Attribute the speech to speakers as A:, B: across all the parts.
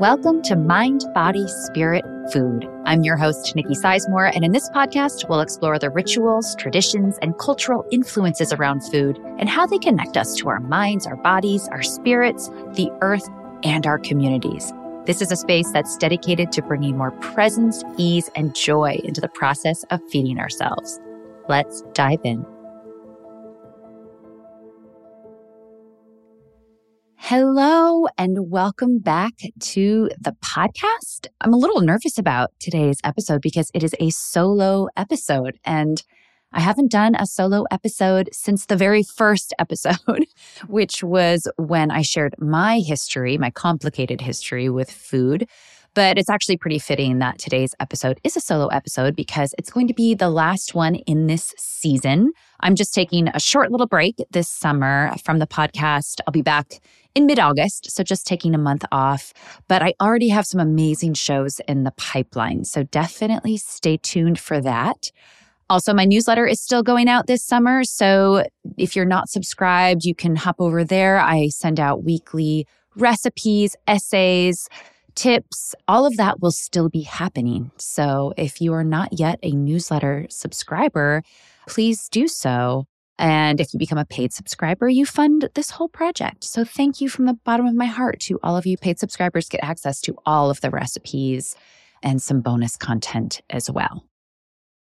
A: Welcome to Mind, Body, Spirit, Food. I'm your host, Nicki Sizemore, and in this podcast, we'll explore the rituals, traditions, and cultural influences around food and how they connect us to our minds, our bodies, our spirits, the earth, and our communities. This is a space that's dedicated to bringing more presence, ease, and joy into the process of feeding ourselves. Let's dive in. Hello and welcome back to the podcast. I'm a little nervous about today's episode because it is a solo episode and I haven't done a solo episode since the very first episode, which was when I shared my history, my complicated history with food. But it's actually pretty fitting that today's episode is a solo episode because it's going to be the last one in this season. I'm just taking a short little break this summer from the podcast. I'll be back in mid August, so just taking a month off. But I already have some amazing shows in the pipeline. So definitely stay tuned for that. Also, my newsletter is still going out this summer. So if you're not subscribed, you can hop over there. I send out weekly recipes, essays, tips, all of that will still be happening. So if you are not yet a newsletter subscriber, please do so. And if you become a paid subscriber, you fund this whole project. So thank you from the bottom of my heart to all of you paid subscribers get access to all of the recipes and some bonus content as well.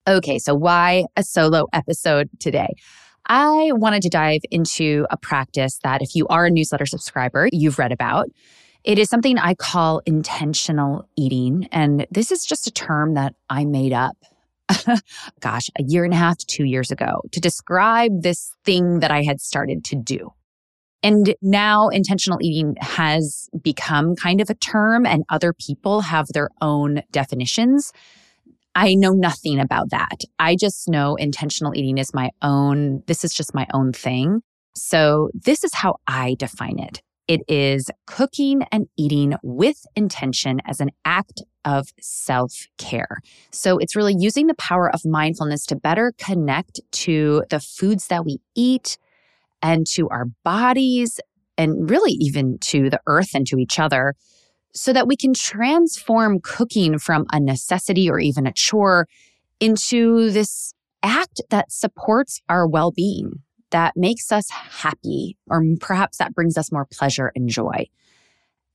A: Okay, so why a solo episode today? I wanted to dive into a practice that if you are a newsletter subscriber, you've read about. It is something I call intentional eating. And this is just a term that I made up, gosh, a year and a half to two years ago to describe this thing that I had started to do. And now intentional eating has become kind of a term, and other people have their own definitions. I know nothing about that. I just know intentional eating is my own, this is just my own thing. So, this is how I define it. It is cooking and eating with intention as an act of self care. So it's really using the power of mindfulness to better connect to the foods that we eat and to our bodies and really even to the earth and to each other so that we can transform cooking from a necessity or even a chore into this act that supports our well being that makes us happy, or perhaps that brings us more pleasure and joy.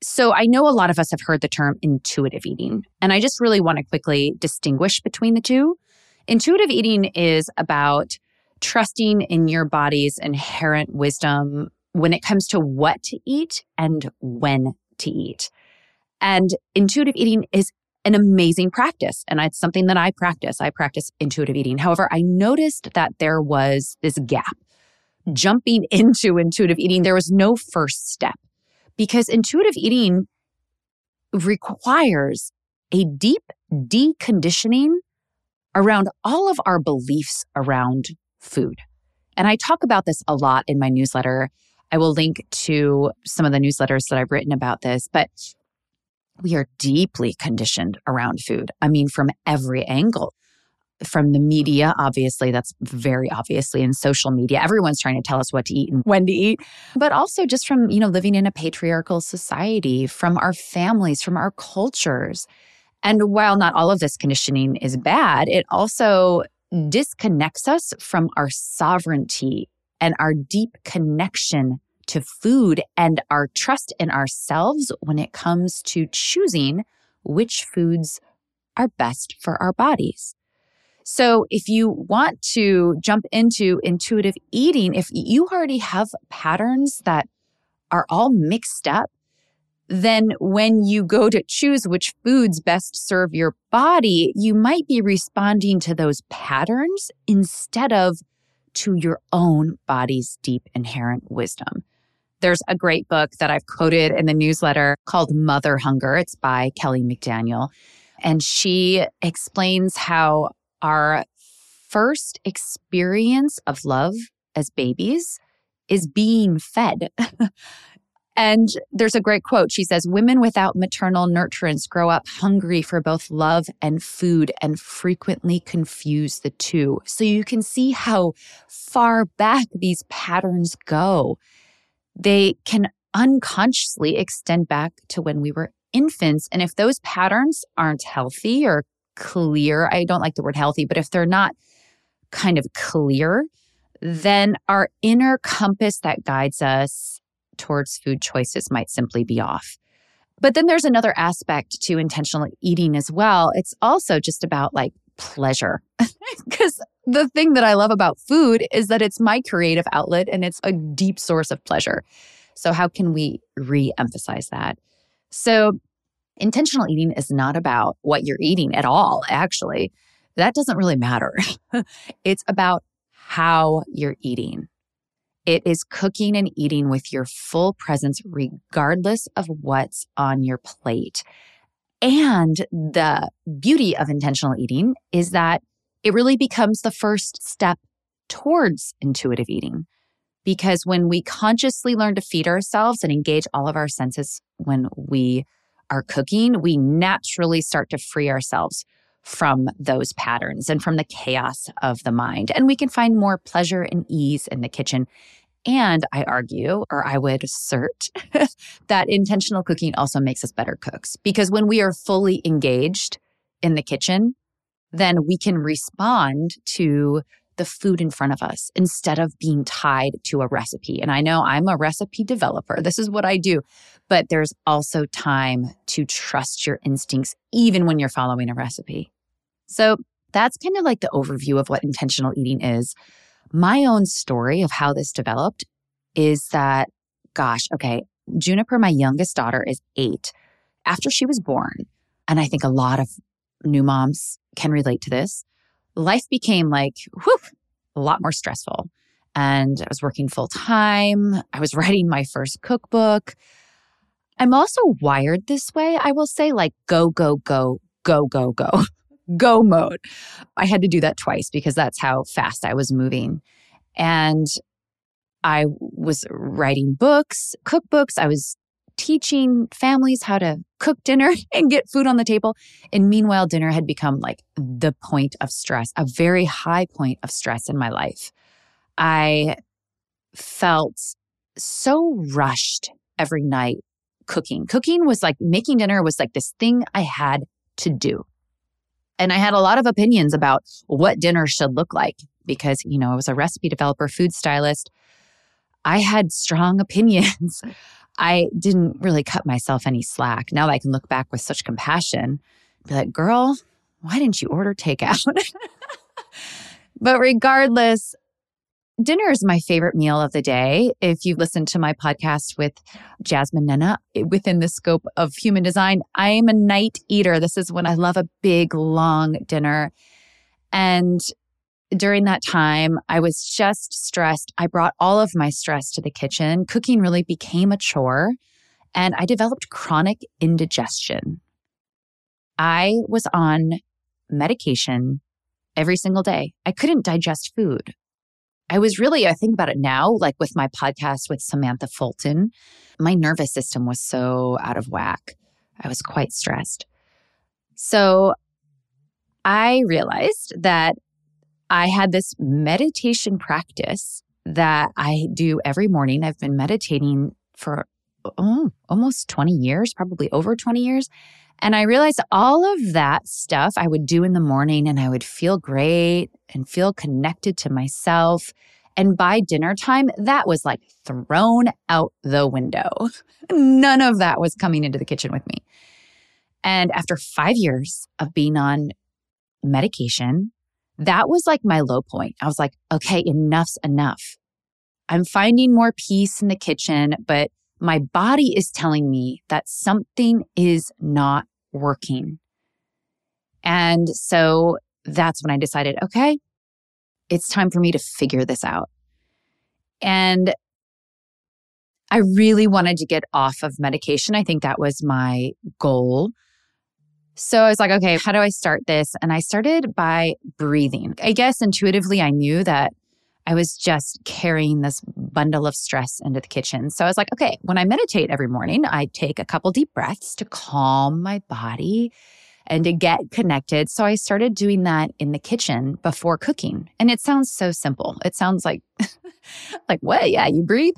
A: So I know a lot of us have heard the term intuitive eating, and I just really want to quickly distinguish between the two. Intuitive eating is about trusting in your body's inherent wisdom when it comes to what to eat and when to eat. And intuitive eating is an amazing practice. And it's something that I practice. I practice intuitive eating. However, I noticed that there was this gap jumping into intuitive eating, there was no first step because intuitive eating requires a deep deconditioning around all of our beliefs around food. And I talk about this a lot in my newsletter. I will link to some of the newsletters that I've written about this, but we are deeply conditioned around food. I mean, from every angle from the media, obviously, that's very obviously in social media. Everyone's trying to tell us what to eat and when to eat, but also just from, you know, living in a patriarchal society, from our families, from our cultures. And while not all of this conditioning is bad, it also disconnects us from our sovereignty and our deep connection to food and our trust in ourselves when it comes to choosing which foods are best for our bodies. So if you want to jump into intuitive eating, if you already have patterns that are all mixed up, then when you go to choose which foods best serve your body, you might be responding to those patterns instead of to your own body's deep inherent wisdom. There's a great book that I've quoted in the newsletter called Mother Hunger. It's by Kelly McDaniel. And she explains how our first experience of love as babies is being fed. and there's a great quote. She says, Women without maternal nurturance grow up hungry for both love and food and frequently confuse the two. So you can see how far back these patterns go. They can unconsciously extend back to when we were infants. And if those patterns aren't healthy or clear, I don't like the word healthy, but if they're not kind of clear, then our inner compass that guides us towards food choices might simply be off. But then there's another aspect to intentional eating as well. It's also just about like pleasure. Because the thing that I love about food is that it's my creative outlet and it's a deep source of pleasure. So, how can we re emphasize that? So, intentional eating is not about what you're eating at all, actually. That doesn't really matter. it's about how you're eating. It is cooking and eating with your full presence, regardless of what's on your plate. And the beauty of intentional eating is that it really becomes the first step towards intuitive eating. Because when we consciously learn to feed ourselves and engage all of our senses when we are cooking, we naturally start to free ourselves from those patterns and from the chaos of the mind. And we can find more pleasure and ease in the kitchen. And I argue, or I would assert, that intentional cooking also makes us better cooks because when we are fully engaged in the kitchen, then we can respond to the food in front of us instead of being tied to a recipe. And I know I'm a recipe developer. This is what I do. But there's also time to trust your instincts, even when you're following a recipe. So that's kind of like the overview of what intentional eating is. My own story of how this developed is that, gosh, okay, Juniper, my youngest daughter, is eight. After she was born, and I think a lot of new moms can relate to this life became like, whew, a lot more stressful. And I was working full time. I was writing my first cookbook. I'm also wired this way. I will say, like, go, go, go, go, go, go, go mode. I had to do that twice because that's how fast I was moving. And I was writing books, cookbooks. I was teaching families how to cook dinner and get food on the table. And meanwhile, dinner had become like the point of stress, a very high point of stress in my life. I felt so rushed every night cooking. Cooking was like making dinner was like this thing I had to do. And I had a lot of opinions about what dinner should look like because, you know, I was a recipe developer, food stylist. I had strong opinions I didn't really cut myself any slack. Now that I can look back with such compassion, be like, girl, why didn't you order takeout? but regardless, dinner is my favorite meal of the day. If you've listened to my podcast with Jasmine Nnenna eh, within the scope of human design, I am a night eater. This is when I love a big, long dinner. And during that time, I was just stressed. I brought all of my stress to the kitchen. Cooking really became a chore, and I developed chronic indigestion. I was on medication every single day. I couldn't digest food. I was really, I think about it now, like with my podcast with Samantha Fulton, my nervous system was so out of whack. I was quite stressed. So I realized that I had this meditation practice that I do every morning. I've been meditating for oh, almost 20 years, probably over 20 years. And I realized all of that stuff I would do in the morning and I would feel great and feel connected to myself. And by dinner time, that was like thrown out the window. None of that was coming into the kitchen with me. And after five years of being on medication, that was like my low point. I was like, okay, enough's enough. I'm finding more peace in the kitchen, but my body is telling me that something is not working. And so that's when I decided, okay, it's time for me to figure this out. And I really wanted to get off of medication. I think that was my goal. So I was like, okay, how do I start this? And I started by breathing. I guess intuitively, I knew that I was just carrying this bundle of stress into the kitchen. So I was like, okay, when I meditate every morning, I take a couple deep breaths to calm my body and to get connected. So I started doing that in the kitchen before cooking. And it sounds so simple. It sounds like like what? Yeah, you breathe.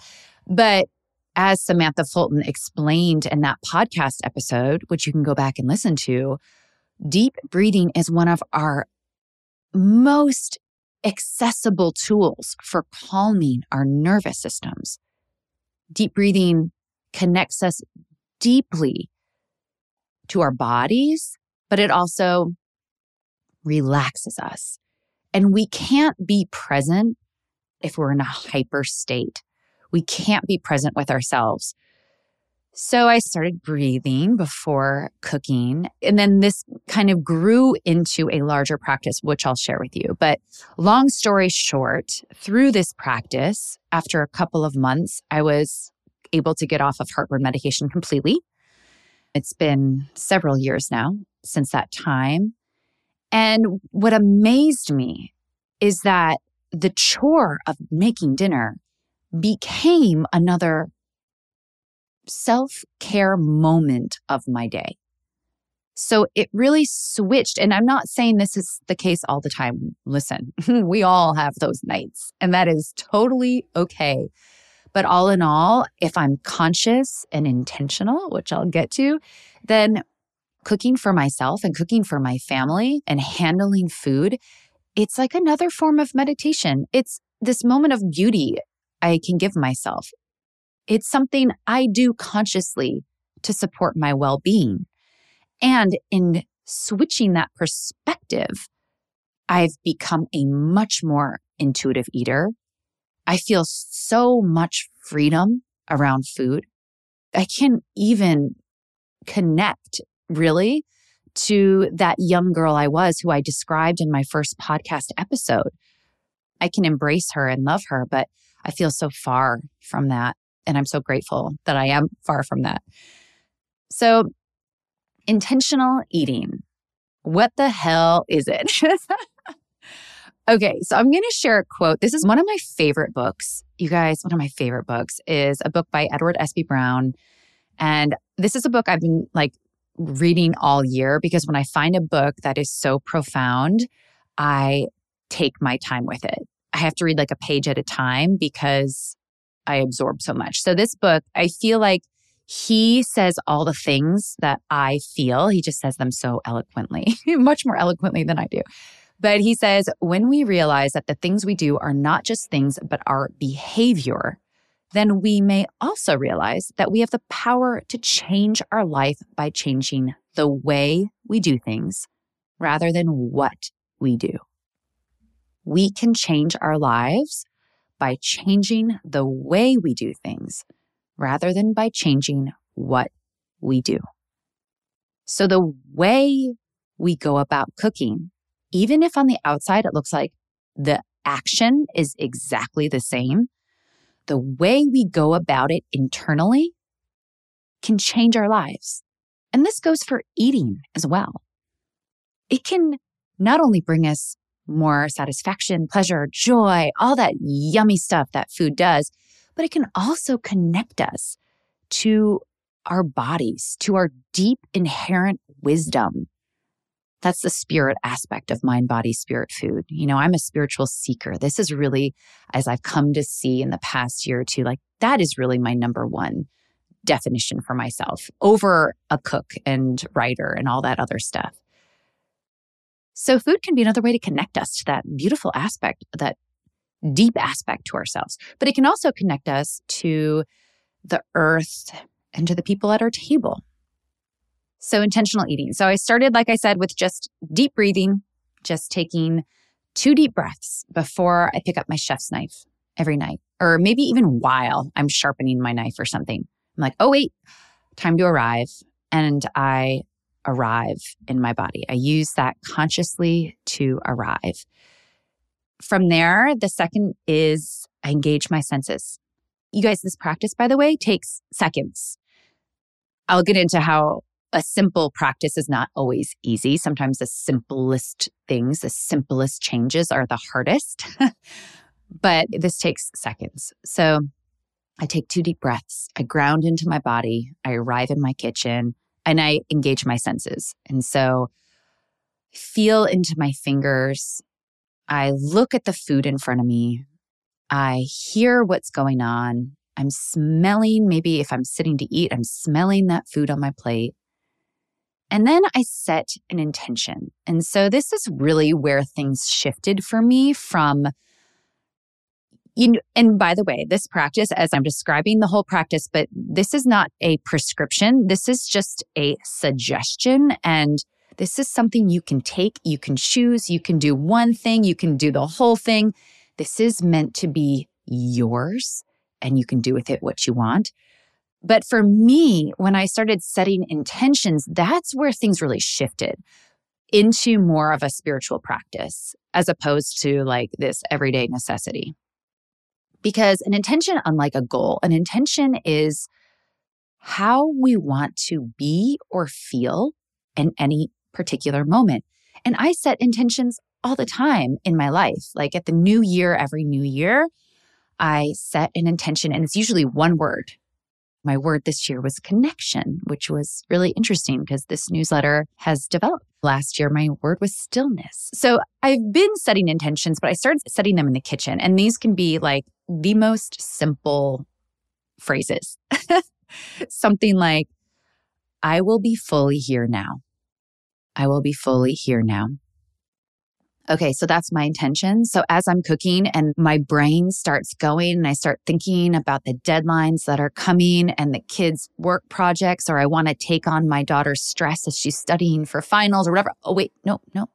A: But as Samantha Fulton explained in that podcast episode, which you can go back and listen to, deep breathing is one of our most accessible tools for calming our nervous systems. Deep breathing connects us deeply to our bodies, but it also relaxes us. And we can't be present if we're in a hyper state. We can't be present with ourselves. So I started breathing before cooking. And then this kind of grew into a larger practice, which I'll share with you. But long story short, through this practice, after a couple of months, I was able to get off of heartburn medication completely. It's been several years now since that time. And what amazed me is that the chore of making dinner became another self care moment of my day. So it really switched. And I'm not saying this is the case all the time. Listen, we all have those nights, and that is totally okay. But all in all, if I'm conscious and intentional, which I'll get to, then cooking for myself and cooking for my family and handling food, it's like another form of meditation. It's this moment of beauty I can give myself. It's something I do consciously to support my well being. And in switching that perspective, I've become a much more intuitive eater. I feel so much freedom around food. I can even connect really to that young girl I was who I described in my first podcast episode. I can embrace her and love her, but I feel so far from that. And I'm so grateful that I am far from that. So, intentional eating. What the hell is it? okay, so I'm going to share a quote. This is one of my favorite books. You guys, one of my favorite books is a book by Edward Espe Brown. And this is a book I've been like reading all year because when I find a book that is so profound, I take my time with it. I have to read like a page at a time because I absorb so much. So, this book, I feel like he says all the things that I feel. He just says them so eloquently, much more eloquently than I do. But he says, when we realize that the things we do are not just things, but our behavior, then we may also realize that we have the power to change our life by changing the way we do things rather than what we do. We can change our lives by changing the way we do things rather than by changing what we do. So, the way we go about cooking, even if on the outside it looks like the action is exactly the same, the way we go about it internally can change our lives. And this goes for eating as well. It can not only bring us more satisfaction, pleasure, joy, all that yummy stuff that food does, but it can also connect us to our bodies, to our deep inherent wisdom. That's the spirit aspect of mind, body, spirit food. You know, I'm a spiritual seeker. This is really, as I've come to see in the past year or two, like that is really my number one definition for myself over a cook and writer and all that other stuff. So, food can be another way to connect us to that beautiful aspect, that deep aspect to ourselves. But it can also connect us to the earth and to the people at our table. So, intentional eating. So, I started, like I said, with just deep breathing, just taking two deep breaths before I pick up my chef's knife every night, or maybe even while I'm sharpening my knife or something. I'm like, oh, wait, time to arrive. And I arrive in my body. I use that consciously to arrive. From there, the second is I engage my senses. You guys, this practice, by the way, takes seconds. I'll get into how a simple practice is not always easy. Sometimes the simplest things, the simplest changes are the hardest, but this takes seconds. So I take two deep breaths. I ground into my body. I arrive in my kitchen and I engage my senses. And so feel into my fingers. I look at the food in front of me. I hear what's going on. I'm smelling, maybe if I'm sitting to eat, I'm smelling that food on my plate. And then I set an intention. And so this is really where things shifted for me from you and by the way, this practice, as I'm describing the whole practice, but this is not a prescription. This is just a suggestion. And this is something you can take, you can choose, you can do one thing, you can do the whole thing. This is meant to be yours and you can do with it what you want. But for me, when I started setting intentions, that's where things really shifted into more of a spiritual practice as opposed to like this everyday necessity. Because an intention, unlike a goal, an intention is how we want to be or feel in any particular moment. And I set intentions all the time in my life. Like at the new year, every new year, I set an intention, and it's usually one word. My word this year was connection, which was really interesting because this newsletter has developed. Last year, my word was stillness. So I've been setting intentions, but I started setting them in the kitchen. And these can be like the most simple phrases. Something like, I will be fully here now. I will be fully here now. Okay, so that's my intention. So as I'm cooking and my brain starts going and I start thinking about the deadlines that are coming and the kids' work projects, or I want to take on my daughter's stress as she's studying for finals or whatever. Oh, wait, no, no.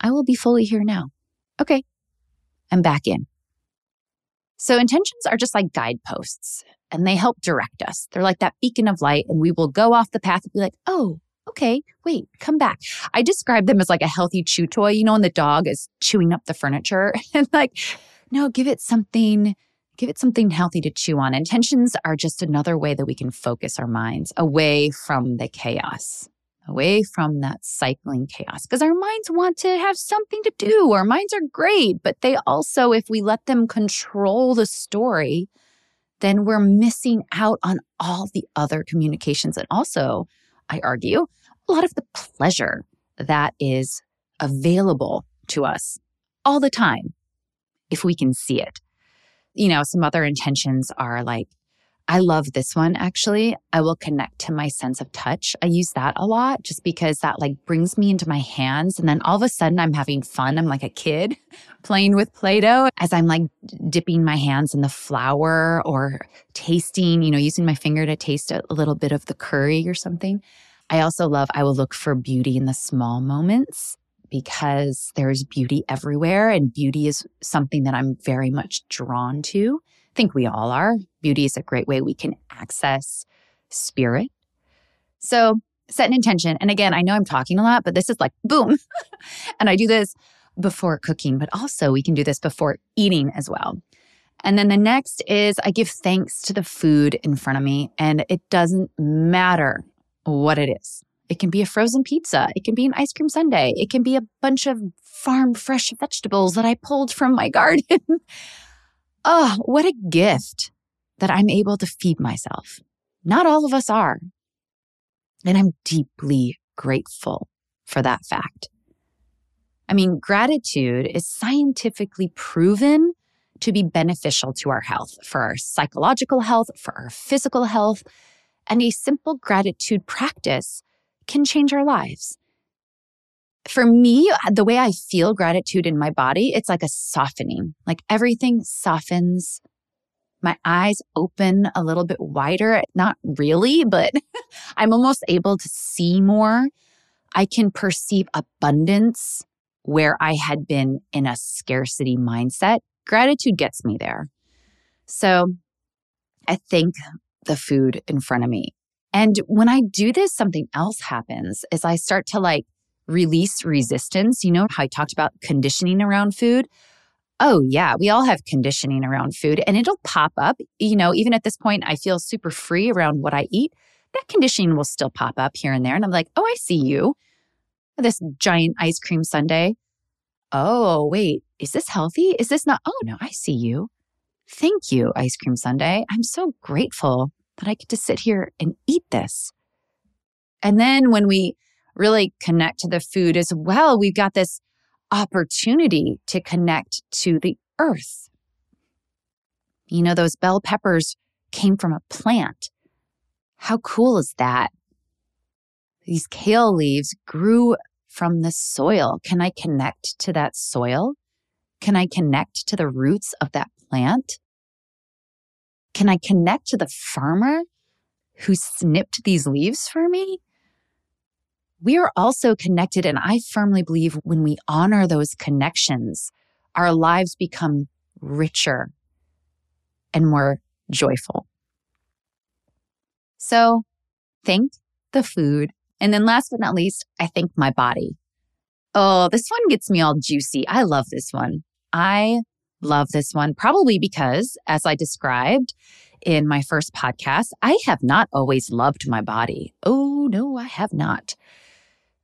A: I will be fully here now. Okay, I'm back in. So intentions are just like guideposts and they help direct us. They're like that beacon of light, and we will go off the path and be like, oh, okay, wait, come back. I describe them as like a healthy chew toy, you know, when the dog is chewing up the furniture and like, no, give it something, give it something healthy to chew on. Intentions are just another way that we can focus our minds away from the chaos, away from that cycling chaos, because our minds want to have something to do. Our minds are great, but they also, if we let them control the story, then we're missing out on all the other communications and also I argue, a lot of the pleasure that is available to us all the time if we can see it. You know, some other intentions are like, I love this one actually. I will connect to my sense of touch. I use that a lot just because that like brings me into my hands. And then all of a sudden I'm having fun. I'm like a kid playing with Play Doh as I'm like dipping my hands in the flour or tasting, you know, using my finger to taste a, little bit of the curry or something. I also love, I will look for beauty in the small moments because there's beauty everywhere and beauty is something that I'm very much drawn to. I think we all are. Beauty is a great way we can access spirit. So set an intention. And again, I know I'm talking a lot, but this is like boom. and I do this before cooking, but also we can do this before eating as well. And then the next is I give thanks to the food in front of me. And it doesn't matter what it is. It can be a frozen pizza. It can be an ice cream sundae. It can be a bunch of farm fresh vegetables that I pulled from my garden. Oh, what a gift that I'm able to feed myself. Not all of us are. And I'm deeply grateful for that fact. I mean, gratitude is scientifically proven to be beneficial to our health, for our psychological health, for our physical health. And a simple gratitude practice can change our lives. For me, the way I feel gratitude in my body, it's like a softening, like everything softens. My eyes open a little bit wider. Not really, but I'm almost able to see more. I can perceive abundance where I had been in a scarcity mindset. Gratitude gets me there. So I think the food in front of me. And when I do this, something else happens is I start to like release resistance. You know how I talked about conditioning around food? Oh, yeah, we all have conditioning around food and it'll pop up. You know, even at this point, I feel super free around what I eat. That conditioning will still pop up here and there. And I'm like, oh, I see you. This giant ice cream sundae. Oh, wait, is this healthy? Is this not? Oh, no, I see you. Thank you, Ice Cream Sundae. I'm so grateful that I get to sit here and eat this. And then when we really connect to the food as well, we've got this opportunity to connect to the earth. You know, those bell peppers came from a plant. How cool is that? These kale leaves grew from the soil. Can I connect to that soil? Can I connect to the roots of that plant? Can I connect to the farmer who snipped these leaves for me? We are also connected, and I firmly believe when we honor those connections, our lives become richer and more joyful. So, thank the food. And then, last but not least, I thank my body. Oh, this one gets me all juicy. I love this one. I love this one, probably because, as I described in my first podcast, I have not always loved my body. Oh, no, I have not.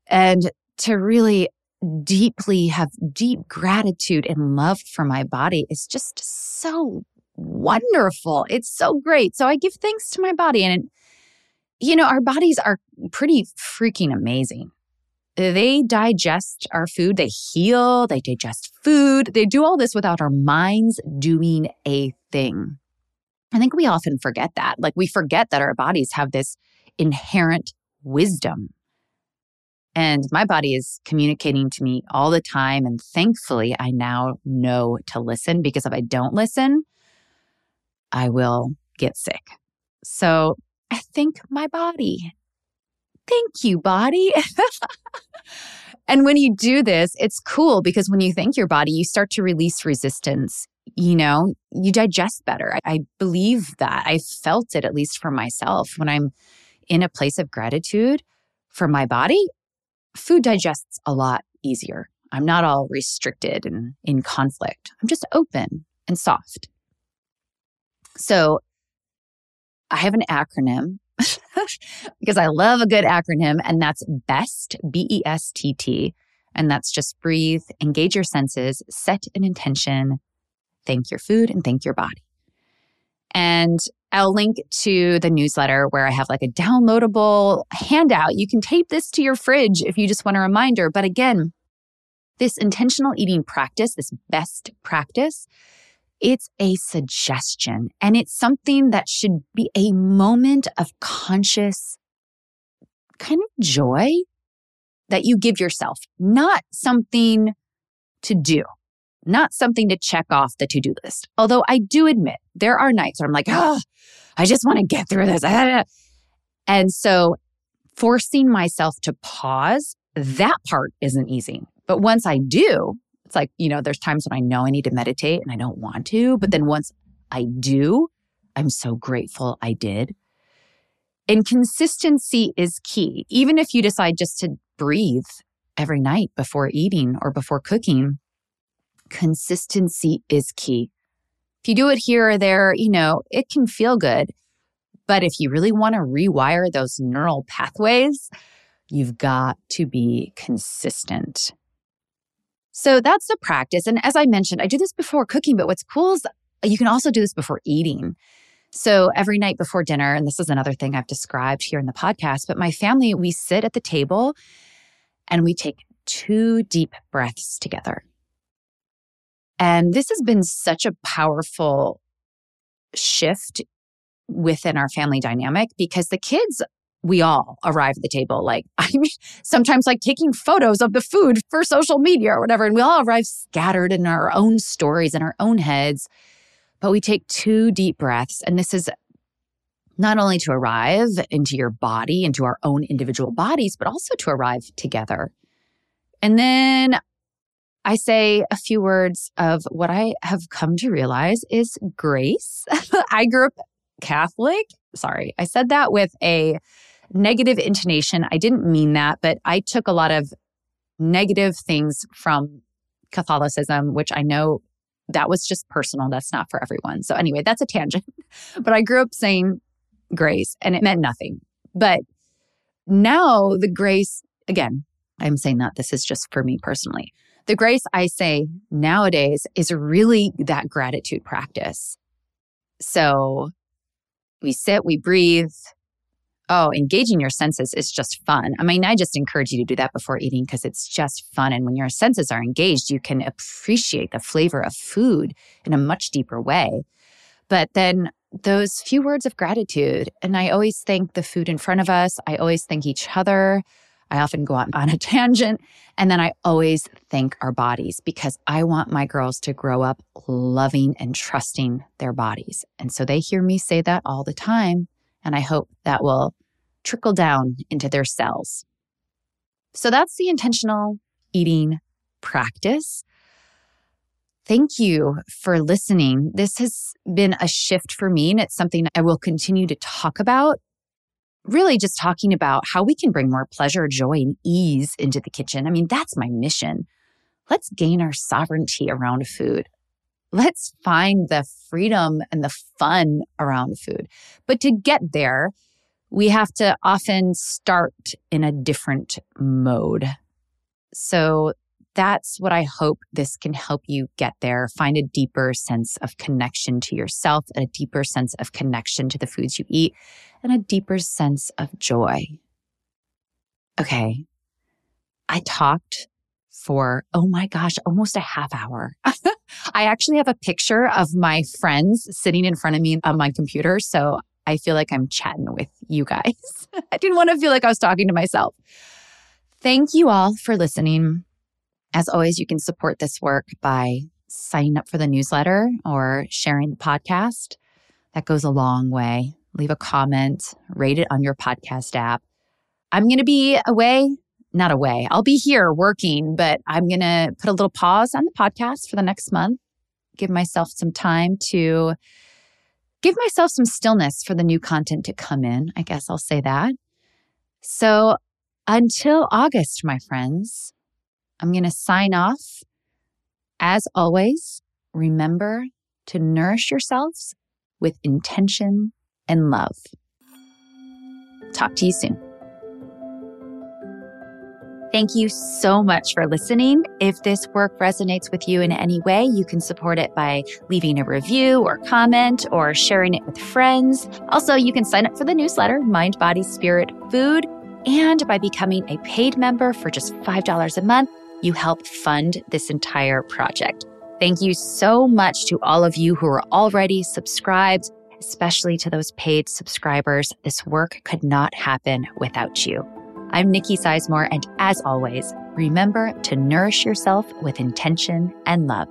A: And to really deeply have deep gratitude and love for my body is just so wonderful. It's so great. So I give thanks to my body. And, you know, our bodies are pretty freaking amazing. They digest our food, they heal, they digest food, they do all this without our minds doing a thing. I think we often forget that. Like we forget that our bodies have this inherent wisdom. And my body is communicating to me all the time. And thankfully, I now know to listen because if I don't listen, I will get sick. So I thank my body. Thank you, body. and when you do this, it's cool because when you thank your body, you start to release resistance. You know, you digest better. I, I believe that. I felt it, at least for myself. When I'm in a place of gratitude for my body, food digests a lot easier. I'm not all restricted and in conflict. I'm just open and soft. So I have an acronym because I love a good acronym, and that's BEST, B E S T T. And that's just breathe, engage your senses, set an intention, thank your food, and thank your body. And I'll link to the newsletter where I have like a downloadable handout. You can tape this to your fridge if you just want a reminder. But again, this intentional eating practice, this best practice, it's a suggestion and it's something that should be a moment of conscious kind of joy that you give yourself, not something to do, not something to check off the to do list. Although I do admit there are nights where I'm like, oh, I just want to get through this. And so forcing myself to pause, that part isn't easy. But once I do, it's like, you know, there's times when I know I need to meditate and I don't want to, but then once I do, I'm so grateful I did. And consistency is key. Even if you decide just to breathe every night before eating or before cooking, consistency is key. If you do it here or there, you know, it can feel good. But if you really want to rewire those neural pathways, you've got to be consistent. So that's the practice. And as I mentioned, I do this before cooking, but what's cool is you can also do this before eating. So every night before dinner, and this is another thing I've described here in the podcast, but my family, we sit at the table and we take two deep breaths together. And this has been such a powerful shift within our family dynamic because the kids we all arrive at the table like i mean sometimes like taking photos of the food for social media or whatever and we all arrive scattered in our own stories in our own heads. But we take two deep breaths and this is not only to arrive into your body into our own individual bodies but also to arrive together. And then I say a few words of what I have come to realize is grace. I grew up Catholic. Sorry, I said that with a negative intonation. I didn't mean that, but I took a lot of negative things from Catholicism, which I know that was just personal. That's not for everyone. So, anyway, that's a tangent. but I grew up saying grace and it meant nothing. But now the grace, again, I'm saying that this is just for me personally. The grace I say nowadays is really that gratitude practice. So we sit, we breathe, oh, engaging your senses is just fun. I mean, I just encourage you to do that before eating because it's just fun. And when your senses are engaged, you can appreciate the flavor of food in a much deeper way. But then those few words of gratitude. And I always thank the food in front of us. I always thank each other. I often go out on a tangent. And then I always thank our bodies because I want my girls to grow up loving and trusting their bodies. And so they hear me say that all the time. And I hope that will trickle down into their cells. So that's the intentional eating practice. Thank you for listening. This has been a shift for me, and it's something I will continue to talk about. Really, just talking about how we can bring more pleasure, joy, and ease into the kitchen. I mean, that's my mission. Let's gain our sovereignty around food. Let's find the freedom and the fun around food. But to get there, we have to often start in a different mode. So that's what I hope this can help you get there. Find a deeper sense of connection to yourself, a deeper sense of connection to the foods you eat, and a deeper sense of joy. Okay. I talked for, oh my gosh, almost a half hour. I actually have a picture of my friends sitting in front of me on my computer. So I feel like I'm chatting with you guys. I didn't want to feel like I was talking to myself. Thank you all for listening. As always, you can support this work by signing up for the newsletter or sharing the podcast. That goes a long way. Leave a comment, rate it on your podcast app. I'm going to be away, not away. I'll be here working, but I'm going to put a little pause on the podcast for the next month, give myself some time to give myself some stillness for the new content to come in. I guess I'll say that. So until August, my friends, I'm going to sign off. As always, remember to nourish yourselves with intention and love. Talk to you soon. Thank you so much for listening. If this work resonates with you in any way, you can support it by leaving a review or comment or sharing it with friends. Also, you can sign up for the newsletter, Mind, Body, Spirit, Food, and by becoming a paid member for just $5 a month you help fund this entire project. Thank you so much to all of you who are already subscribed, especially to those paid subscribers. This work could not happen without you. I'm Nicki Sizemore, and as always, remember to nourish yourself with intention and love.